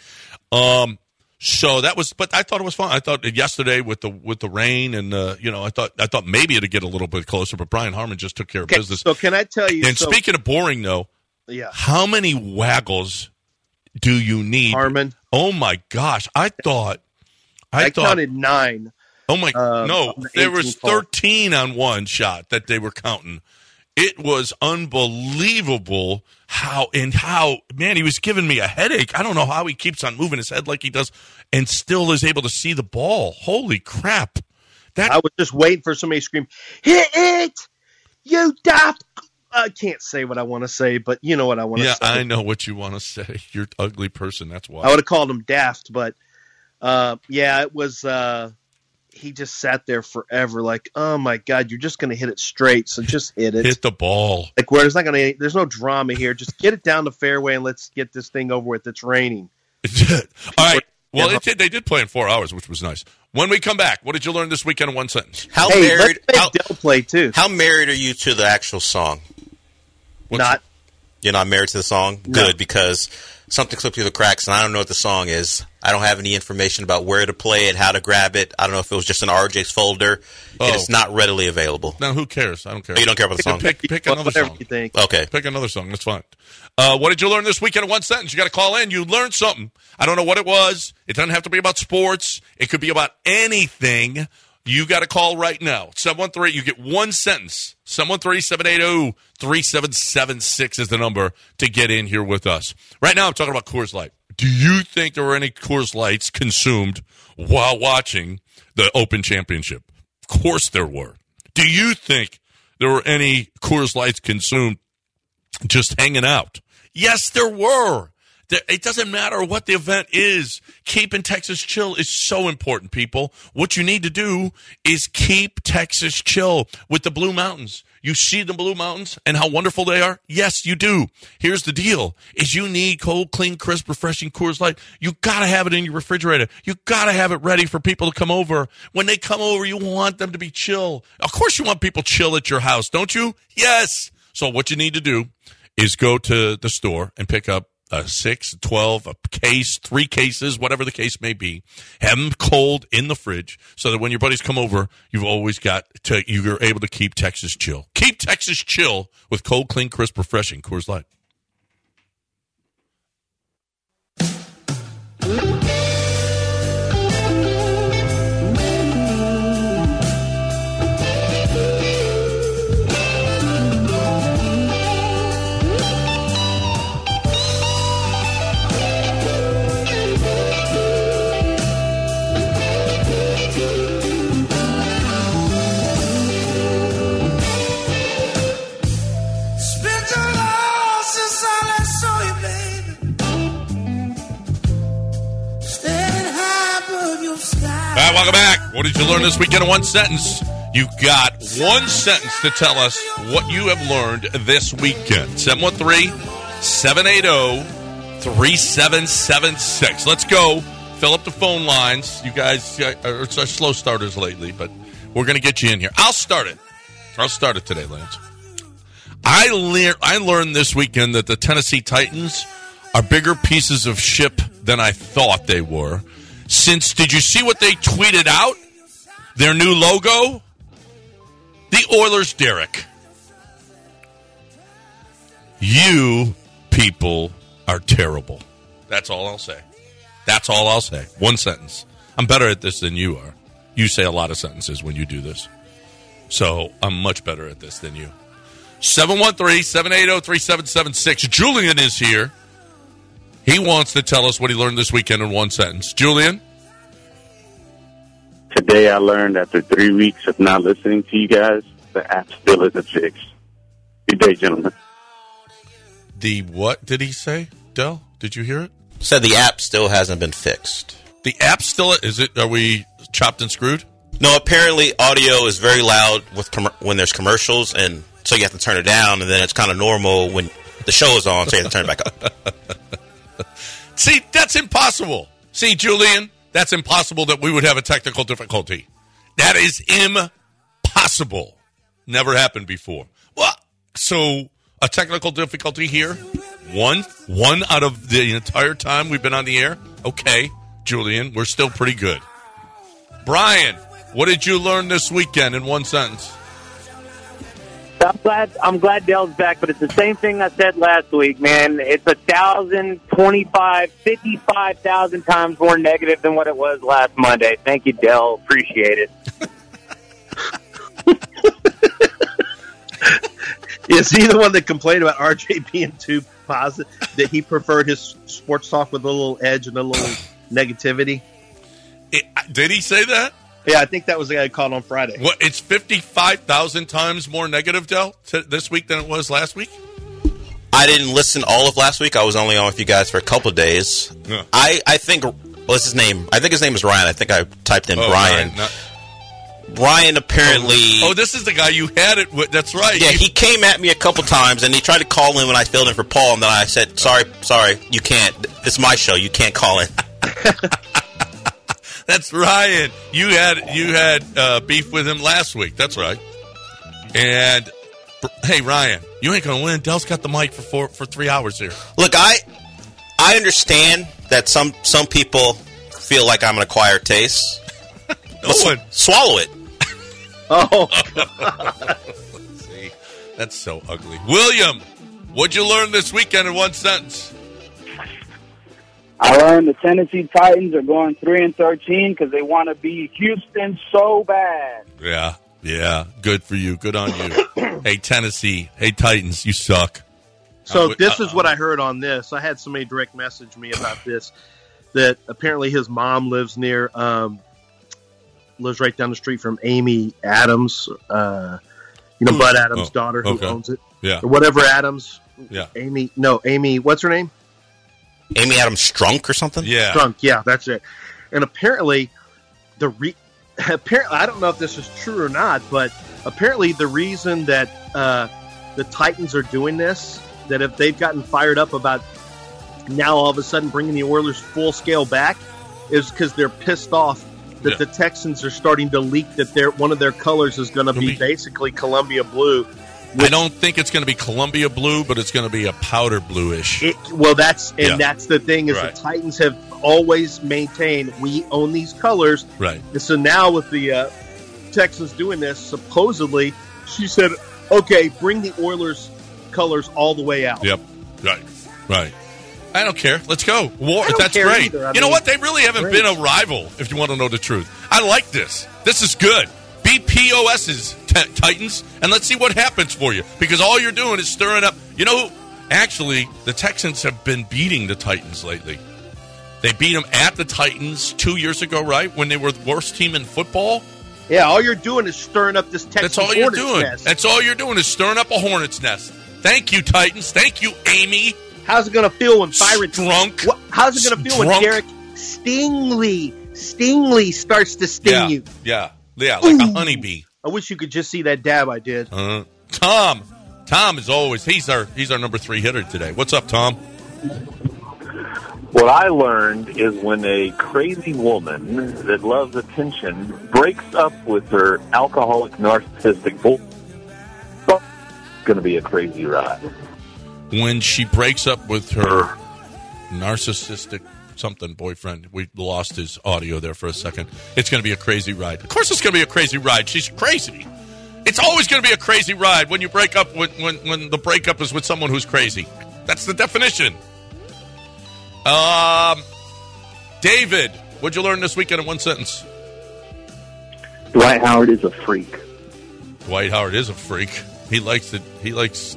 Um. So that was, but I thought it was fun. I thought yesterday with the with the rain and uh, you know, I thought I thought maybe it'd get a little bit closer, but Brian Harman just took care of Okay, business. so can I tell you? and so, speaking of boring, though, yeah, how many waggles do you need? Harman. Oh my gosh! I thought, I, I, thought, counted nine. oh my, uh, no, the there was 18th hole. thirteen on one shot that they were counting. It was unbelievable how and how man he was giving me a headache. I don't know how he keeps on moving his head like he does, and still is able to see the ball. Holy crap! That I was just waiting for somebody to scream, "Hit it, you daft!" I can't say what I want to say, but you know what I want to say. yeah. I know what you want to say. You're an ugly person. That's why. I would have called him daft, but uh, yeah, it was. Uh, he just sat there forever, like, "Oh my god, you're just going to hit it straight, so just hit it." Hit the ball. like, where there's not going to, there's no drama here. Just get it down the fairway and let's get this thing over with. It's raining. All right. Well, Yeah. it did, they did play in four hours, which was nice. When we come back, what did you learn this weekend in one sentence? How Hey, married? let's How, make Dell play too. how married are you to the actual song? What's- not You're not married to the song? No. Good, because something slipped through the cracks, and I don't know what the song is. I don't have any information about where to play it, how to grab it. I don't know if it was just an RJ's folder. Oh. It's not readily available. Now, who cares? I don't care. Oh, you don't care about the song? Pick, pick another song. Okay. Pick another song. That's fine. Uh, what did you learn this weekend in one sentence? You got to call in. You learned something. I don't know what it was. It doesn't have to be about sports. It could be about anything. You got to call right now. 713, you get one sentence. 713-780-3776 is the number to get in here with us. Right now, I'm talking about Coors Light. Do you think there were any Coors Lights consumed while watching the Open Championship? Of course there were. Do you think there were any Coors Lights consumed just hanging out. Yes, there were. It doesn't matter what the event is. Keeping Texas chill is so important, people. What you need to do is keep Texas chill with the Blue Mountains. You see the Blue Mountains and how wonderful they are? Yes, you do. Here's the deal is you need cold, clean, crisp, refreshing Coors Light. You gotta have it in your refrigerator. You gotta have it ready for people to come over. When they come over, you want them to be chill. Of course you want people chill at your house, don't you? Yes. So what you need to do is go to the store and pick up a six, 12, a case, three cases, whatever the case may be. Have them cold in the fridge so that when your buddies come over, you've always got to, you're able to keep Texas chill. Keep Texas chill with cold, clean, crisp, refreshing Coors Light. This weekend in one sentence? You've got one sentence to tell us what you have learned this weekend. 713 780 3776. Let's go. Fill up the phone lines. You guys uh, are, are slow starters lately, but we're going to get you in here. I'll start it. I'll start it today, Lance. I lear- I learned this weekend that the Tennessee Titans are bigger pieces of ship than I thought they were. Since did you see what they tweeted out? Their new logo, the Oilers Derrick. You people are terrible. That's all I'll say. That's all I'll say. One sentence. I'm better at this than you are. You say a lot of sentences when you do this. So I'm much better at this than you. 713 780 3776. Julian is here. He wants to tell us what he learned this weekend in one sentence. Julian? Today I learned after three weeks of not listening to you guys, the app still isn't fixed. Good day, gentlemen. The what did he say? Dell, did you hear it? Said the app still hasn't been fixed. The app still is it? Are we chopped and screwed? No, apparently audio is very loud with com- when there's commercials, and so you have to turn it down, and then it's kind of normal when the show is on, so you have to turn it back up. See, that's impossible. See, Julian, that's impossible that we would have a technical difficulty. That is impossible. Never happened before. Well, so a technical difficulty here. One, one out of the entire time we've been on the air. Okay, Julian, we're still pretty good. Brian, what did you learn this weekend in one sentence? I'm glad I'm glad Dell's back, but it's the same thing I said last week, man. It's a thousand, twenty-five, fifty-five thousand times more negative than what it was last Monday. Thank you, Dell. Appreciate it. Is he the one that complained about RJ being too positive? That he preferred his sports talk with a little edge and a little negativity? It, did he say that? Yeah, I think that was the guy I called on Friday. What? It's fifty-five thousand times more negative, Dell, this week than it was last week. I didn't listen all of last week. I was only on with you guys for a couple of days. Yeah. I, I think what's his name? I think his name is Ryan. I think I typed in Oh, Brian. Ryan, not- Brian apparently. Oh, oh, this is the guy you had it with. That's right. yeah, You- he came at me a couple times, and he tried to call in when I filled in for Paul, and then I said, "Sorry, sorry, you can't. It's my show. You can't call in." That's Ryan. You had you had uh, beef with him last week. That's right. And hey, Ryan, you ain't gonna win. Dell's got the mic for four, for three hours here. Look, I I understand that some some people feel like I'm an acquired taste. No one. Swallow it. Oh, See, that's so ugly. William, what'd you learn this weekend in one sentence? I learned the Tennessee Titans are going three and thirteen because they want to be Houston so bad. Yeah, yeah. Good for you. Good on you. hey, Tennessee. Hey, Titans. You suck. so Uh, this uh, is what I heard on this. I had somebody direct message me about this. That apparently his mom lives near, um, lives right down the street from Amy Adams. Uh, you know, Bud Adams' Oh, daughter who okay. owns it, Yeah, or whatever Adams. yeah, Amy, no, Amy. What's her name? Amy Adams Strunk or something. yeah. drunk. Yeah, that's it. And apparently, the re- apparently I don't know if this is true or not, but apparently the reason that uh, the Titans are doing this, that if they've gotten fired up about now all of a sudden bringing the Oilers full scale back, is because they're pissed off that Yeah. the Texans are starting to leak that their one of their colors is going to be Be- basically Columbia blue. I don't think it's going to be Columbia blue, but it's going to be a powder bluish. It, well, that's and Yeah. that's the thing is Right. the Titans have always maintained we own these colors. Right. And so now with the uh, Texans doing this, supposedly she said, "Okay, bring the Oilers colors all the way out." Yep. Right. Right. I don't care. Let's go. War. That's great. you know what? They really haven't great. been a rival. If you want to know the truth, I like this. This is good. Be POS's t- Titans, and let's see what happens for you. Because all you're doing is stirring up. You know, actually, the Texans have been beating the Titans lately. They beat them at the Titans two years ago, right? When they were the worst team in football. Yeah, all you're doing is stirring up this Texas That's all you're Hornets doing. nest. That's all you're doing is stirring up a hornet's nest. Thank you, Titans. Thank you, Amy. How's it going to feel when Byron? Drunk. What, how's it going to feel when Derek Stingley Stingley starts to sting yeah, you? yeah, yeah, like a honeybee. I wish you could just see that dab I did. Uh, Tom, Tom is always he's our he's our number three hitter today. What's up, Tom? What I learned is when a crazy woman that loves attention breaks up with her alcoholic narcissistic boy, going to be a crazy ride. when she breaks up with her narcissistic something boyfriend. We lost his audio there for a second. It's going to be a crazy ride. Of course, it's going to be a crazy ride. She's crazy. It's always going to be a crazy ride when you break up when, when when the breakup is with someone who's crazy. That's the definition. Um, David, what'd you learn this weekend in one sentence? Dwight Howard is a freak. Dwight Howard is a freak. He likes it. He likes.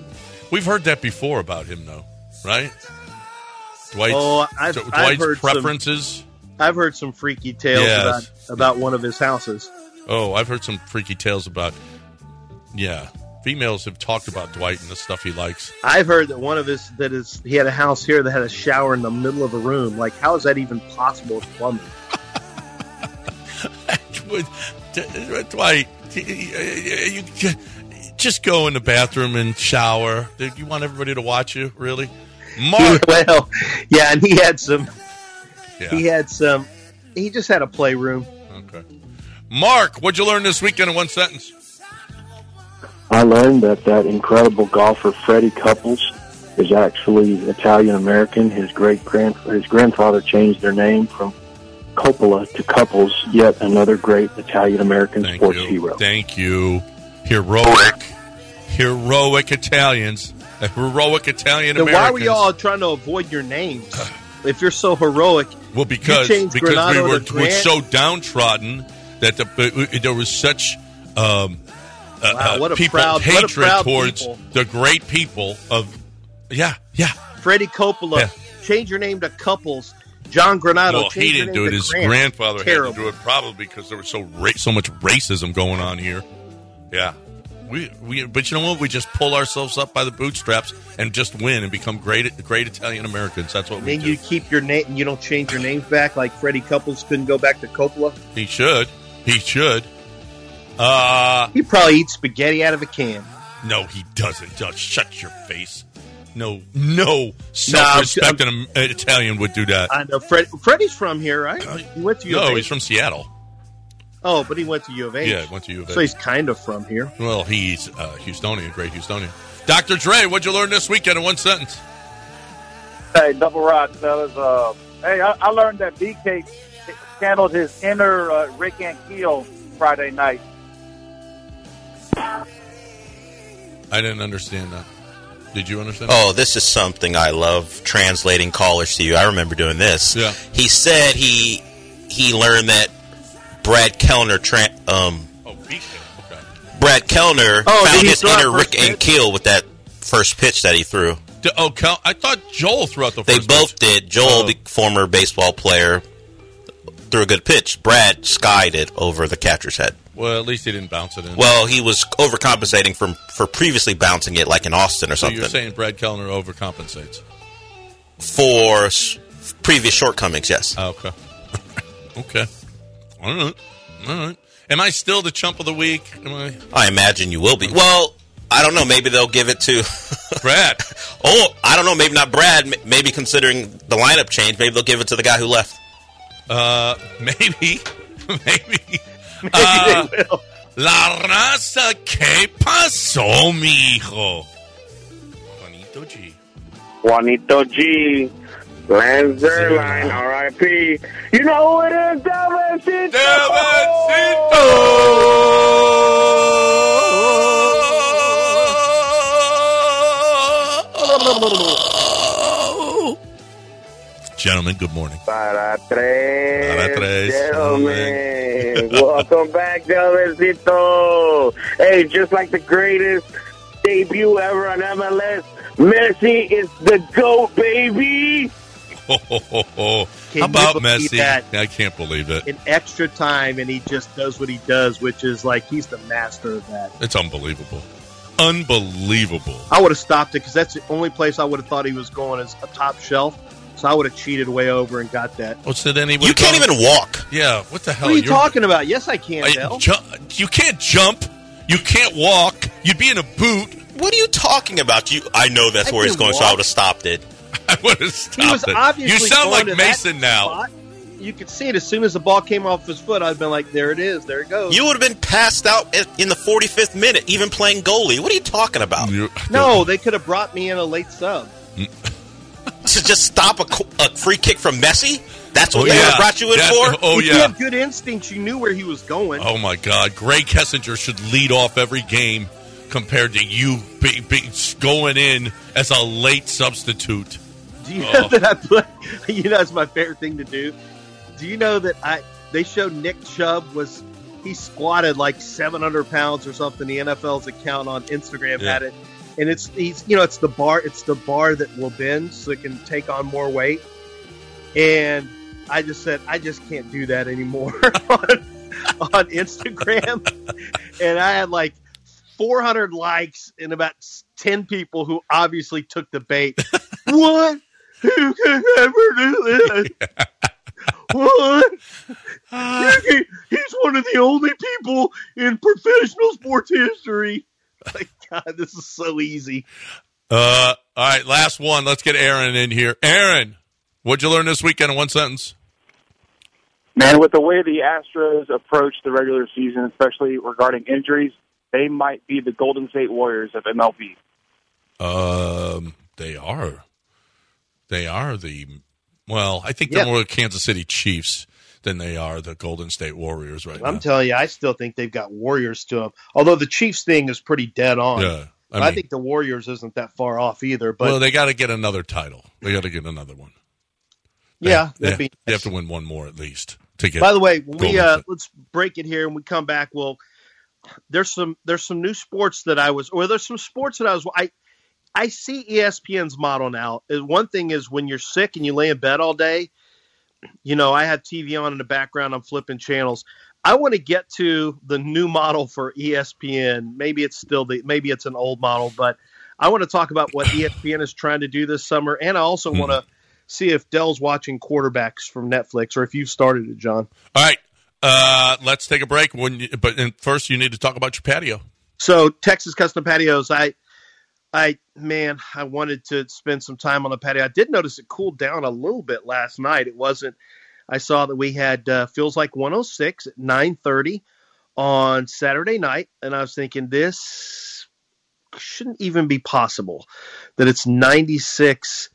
We've heard that before about him, though, right? Dwight's, Oh, I've- Dwight's I've heard some- preferences. I've heard some freaky tales Yes. about about one of his houses. Oh, I've heard some freaky tales about. Yeah, females have talked about Dwight and the stuff he likes. I've heard that one of his that is he had a house here that had a shower in the middle of a room. Like, how is that even possible with plumbing? Dwight, you, just go in the bathroom and shower. Did you want everybody to watch you, really? Mark, well, yeah, and he had some. Yeah. He had some. He just had a playroom. okay. Mark, what'd you learn this weekend in one sentence? I learned that that incredible golfer Freddie Couples is actually Italian American. His great grand his grandfather changed their name from Coppola to Couples. Yet another great Italian American sports you. hero. Thank you. Heroic, heroic Italians, a heroic Italian Then Americans. why were you all trying to avoid your names? If you're so heroic, Well, because because we were, were so downtrodden that the, there was such um, uh, Wow, uh, what a people proud- a hatred proud towards people. the great people of yeah yeah. Freddie Coppola, Yeah. change your name to Couples. John Granato, well, he didn't do it. His Grant. grandfather Terrible. had to do it probably because there was so ra- so much racism going on here. Yeah. We, we, but you know what? We just pull ourselves up by the bootstraps and just win and become great, great Italian Americans. That's what we Then do. you keep your name. and You don't change your names back like Freddie Couples couldn't go back to Coppola. He should. He should. Uh, He probably eats spaghetti out of a can. No, he doesn't. Just shut your face. No, no self-respecting Am- Italian would do that. I know. Fred, Freddie's from here, right? He went to No, he's from Seattle. Oh, but he went to U of H. Yeah, went to U of H. So he's kind of from here. Well, he's uh, Houstonian, great Houstonian. Dr. Dre, what'd you learn this weekend in one sentence? Hey, double rod, fellas. Uh, hey, I, I learned that BK handled his inner uh, Rick and Keel Friday night. I didn't understand that. Did you understand? Oh, this is something I love translating callers to you. I remember doing this. Yeah. He said he he learned that Brad Kellner tra- um Oh, Okay. Brad Kellner Oh, found his inner first Rick and pitch? Keel with that first pitch that he threw. D- oh, Cal- I thought Joel threw out the They first both pitch. did. Joel, Oh. the former baseball player, threw a good pitch. Brad skied it over the catcher's head. Well, at least he didn't bounce it in. Well, he was overcompensating from for previously bouncing it like in Austin or so something you're saying Brad Kellner overcompensates? for s- previous shortcomings. Yes. Oh, okay. okay. All right. All right. Am I still the chump of the week? Am I? I imagine you will be. Well, I don't know. Maybe they'll give it to Brad. Oh, I don't know. Maybe not Brad. Maybe considering the lineup change, maybe they'll give it to the guy who left. Uh, maybe. maybe. Maybe Uh, they will. La raza que pasó, mijo. Juanito G. Juanito G. Lance Zierlein, R.I.P. You know who it is, Delvencito! Gentlemen, good morning. Para tres. Para tres. Gentlemen. Welcome back, Delvencito. Hey, just like the greatest debut ever on MLS, Messi is the GOAT, baby. How about Messi? that? I can't believe it. In extra time, and he just does what he does, which is like he's the master of that. It's unbelievable. Unbelievable. I would have stopped it because that's the only place I would have thought he was going as a top shelf. So I would have cheated way over and got that. Oh, What's the then he You can't gone- even walk. Yeah, what the hell? What are you You're- talking about? Yes, I can, I- ju- you can't jump. You can't walk. You'd be in a boot. What are you talking about? You, I know that's I where he's can going, so I would have stopped it. I would have stopped he was it. obviously You sound like Mason now. spot. you could see it as soon as the ball came off his foot. I'd been like, "There it is, there it goes." You would have been passed out in the 45th minute, even playing goalie. What are you talking about? no, they could have brought me in a late sub. Mm. to just stop a, a free kick from Messi? That's what Oh, they yeah. brought you in That- for? oh, if you yeah. had good instincts, you knew where he was going. Oh my God, Grae Kessinger should lead off every game compared to you be, be, going in as a late substitute. Do you Oh. know that I put? You know, that's my favorite thing to do. Do you know that I? They showed Nick Chubb was he squatted like 700 pounds or something. The NFL's account on Instagram Yeah. had it, and it's he's you know it's the bar it's the bar that will bend so it can take on more weight. And I just said I just can't do that anymore on, on Instagram, and I had like 400 likes and about 10 people who obviously took the bait. what? Who can ever do this? What? You can- He's one of the only people in professional sports history. Like, God, this is so easy. Uh, all right, last one. Let's get Aaron in here. Aaron, what'd you learn this weekend in one sentence? Man, with the way the Astros approach the regular season, especially regarding injuries, they might be the Golden State Warriors of MLB. Um, they are. They are the. Well, I think Yeah. they're more the Kansas City Chiefs than they are the Golden State Warriors right now. I'm now. telling you, I still think they've got Warriors to them. Although the Chiefs thing is pretty dead on. Yeah, I I, think the Warriors isn't that far off either. But well, they got to get another title. They got to get another one. yeah, They, that'd they have to win one more at least to get. By the way, we uh, let's break it here and we come back. Well, there's some there's some new sports that I was, or there's some sports that I was. I I see ESPN's model now. Uh, One thing is when you're sick and you lay in bed all day. You know, I have TV on in the background. I'm flipping channels. I want to get to the new model for ESPN. Maybe it's still the maybe it's an old model, but I want to talk about what ESPN is trying to do this summer, and I also want to see if Dell's watching quarterbacks from Netflix or if you've started it, John. All right, uh, let's take a break. When, you, but first, you need to talk about your patio. So Texas Custom Patios, I, I man, I wanted to spend some time on the patio. I did notice it cooled down a little bit last night. It wasn't. I saw that we had uh, feels like 106 at 9:30 on Saturday night, and I was thinking this shouldn't even be possible that it's 96.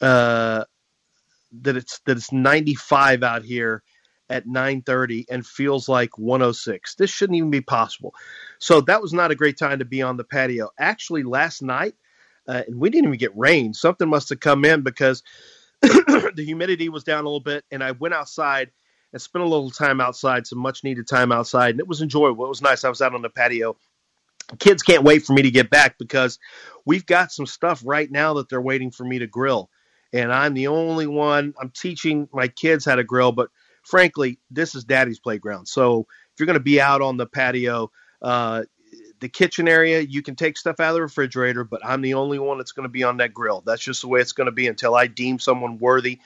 Uh, that it's that it's 95 out here at 9:30 and feels like 106. This shouldn't even be possible. So that was not a great time to be on the patio. Actually, last night, uh, and we didn't even get rain. Something must have come in because the humidity was down a little bit, and I went outside and spent a little time outside, some much needed time outside, and it was enjoyable. It was nice. I was out on the patio. Kids can't wait for me to get back because we've got some stuff right now that they're waiting for me to grill. And I'm the only one. I'm teaching my kids how to grill, but frankly, this is daddy's playground. So if you're going to be out on the patio, uh, the kitchen area, you can take stuff out of the refrigerator, but I'm the only one that's going to be on that grill. That's just the way it's going to be until I deem someone worthy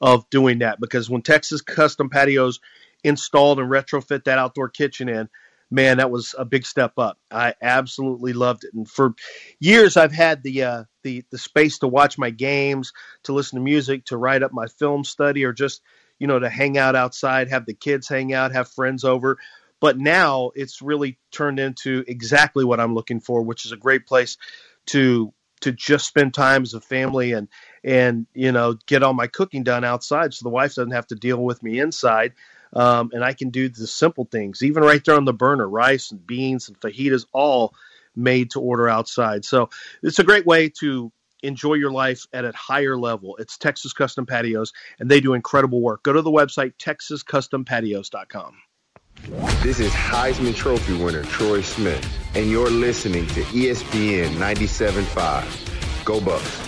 of doing that. Because when Texas Custom Patios installed and retrofit that outdoor kitchen in, man, that was a big step up. I absolutely loved it. And for years, I've had the uh, the the space to watch my games, to listen to music, to write up my film study, or just you know to hang out outside, have the kids hang out, have friends over. But now it's really turned into exactly what I'm looking for, which is a great place to to just spend time as a family and and you know get all my cooking done outside, so the wife doesn't have to deal with me inside. Um, and I can do the simple things, even right there on the burner, rice and beans and fajitas, all made to order outside. So it's a great way to enjoy your life at a higher level. It's Texas Custom Patios, and they do incredible work. Go to the website texascustompatios.com. This is Heisman Trophy winner Troy Smith, and you're listening to ESPN 97.5. Go Bucks.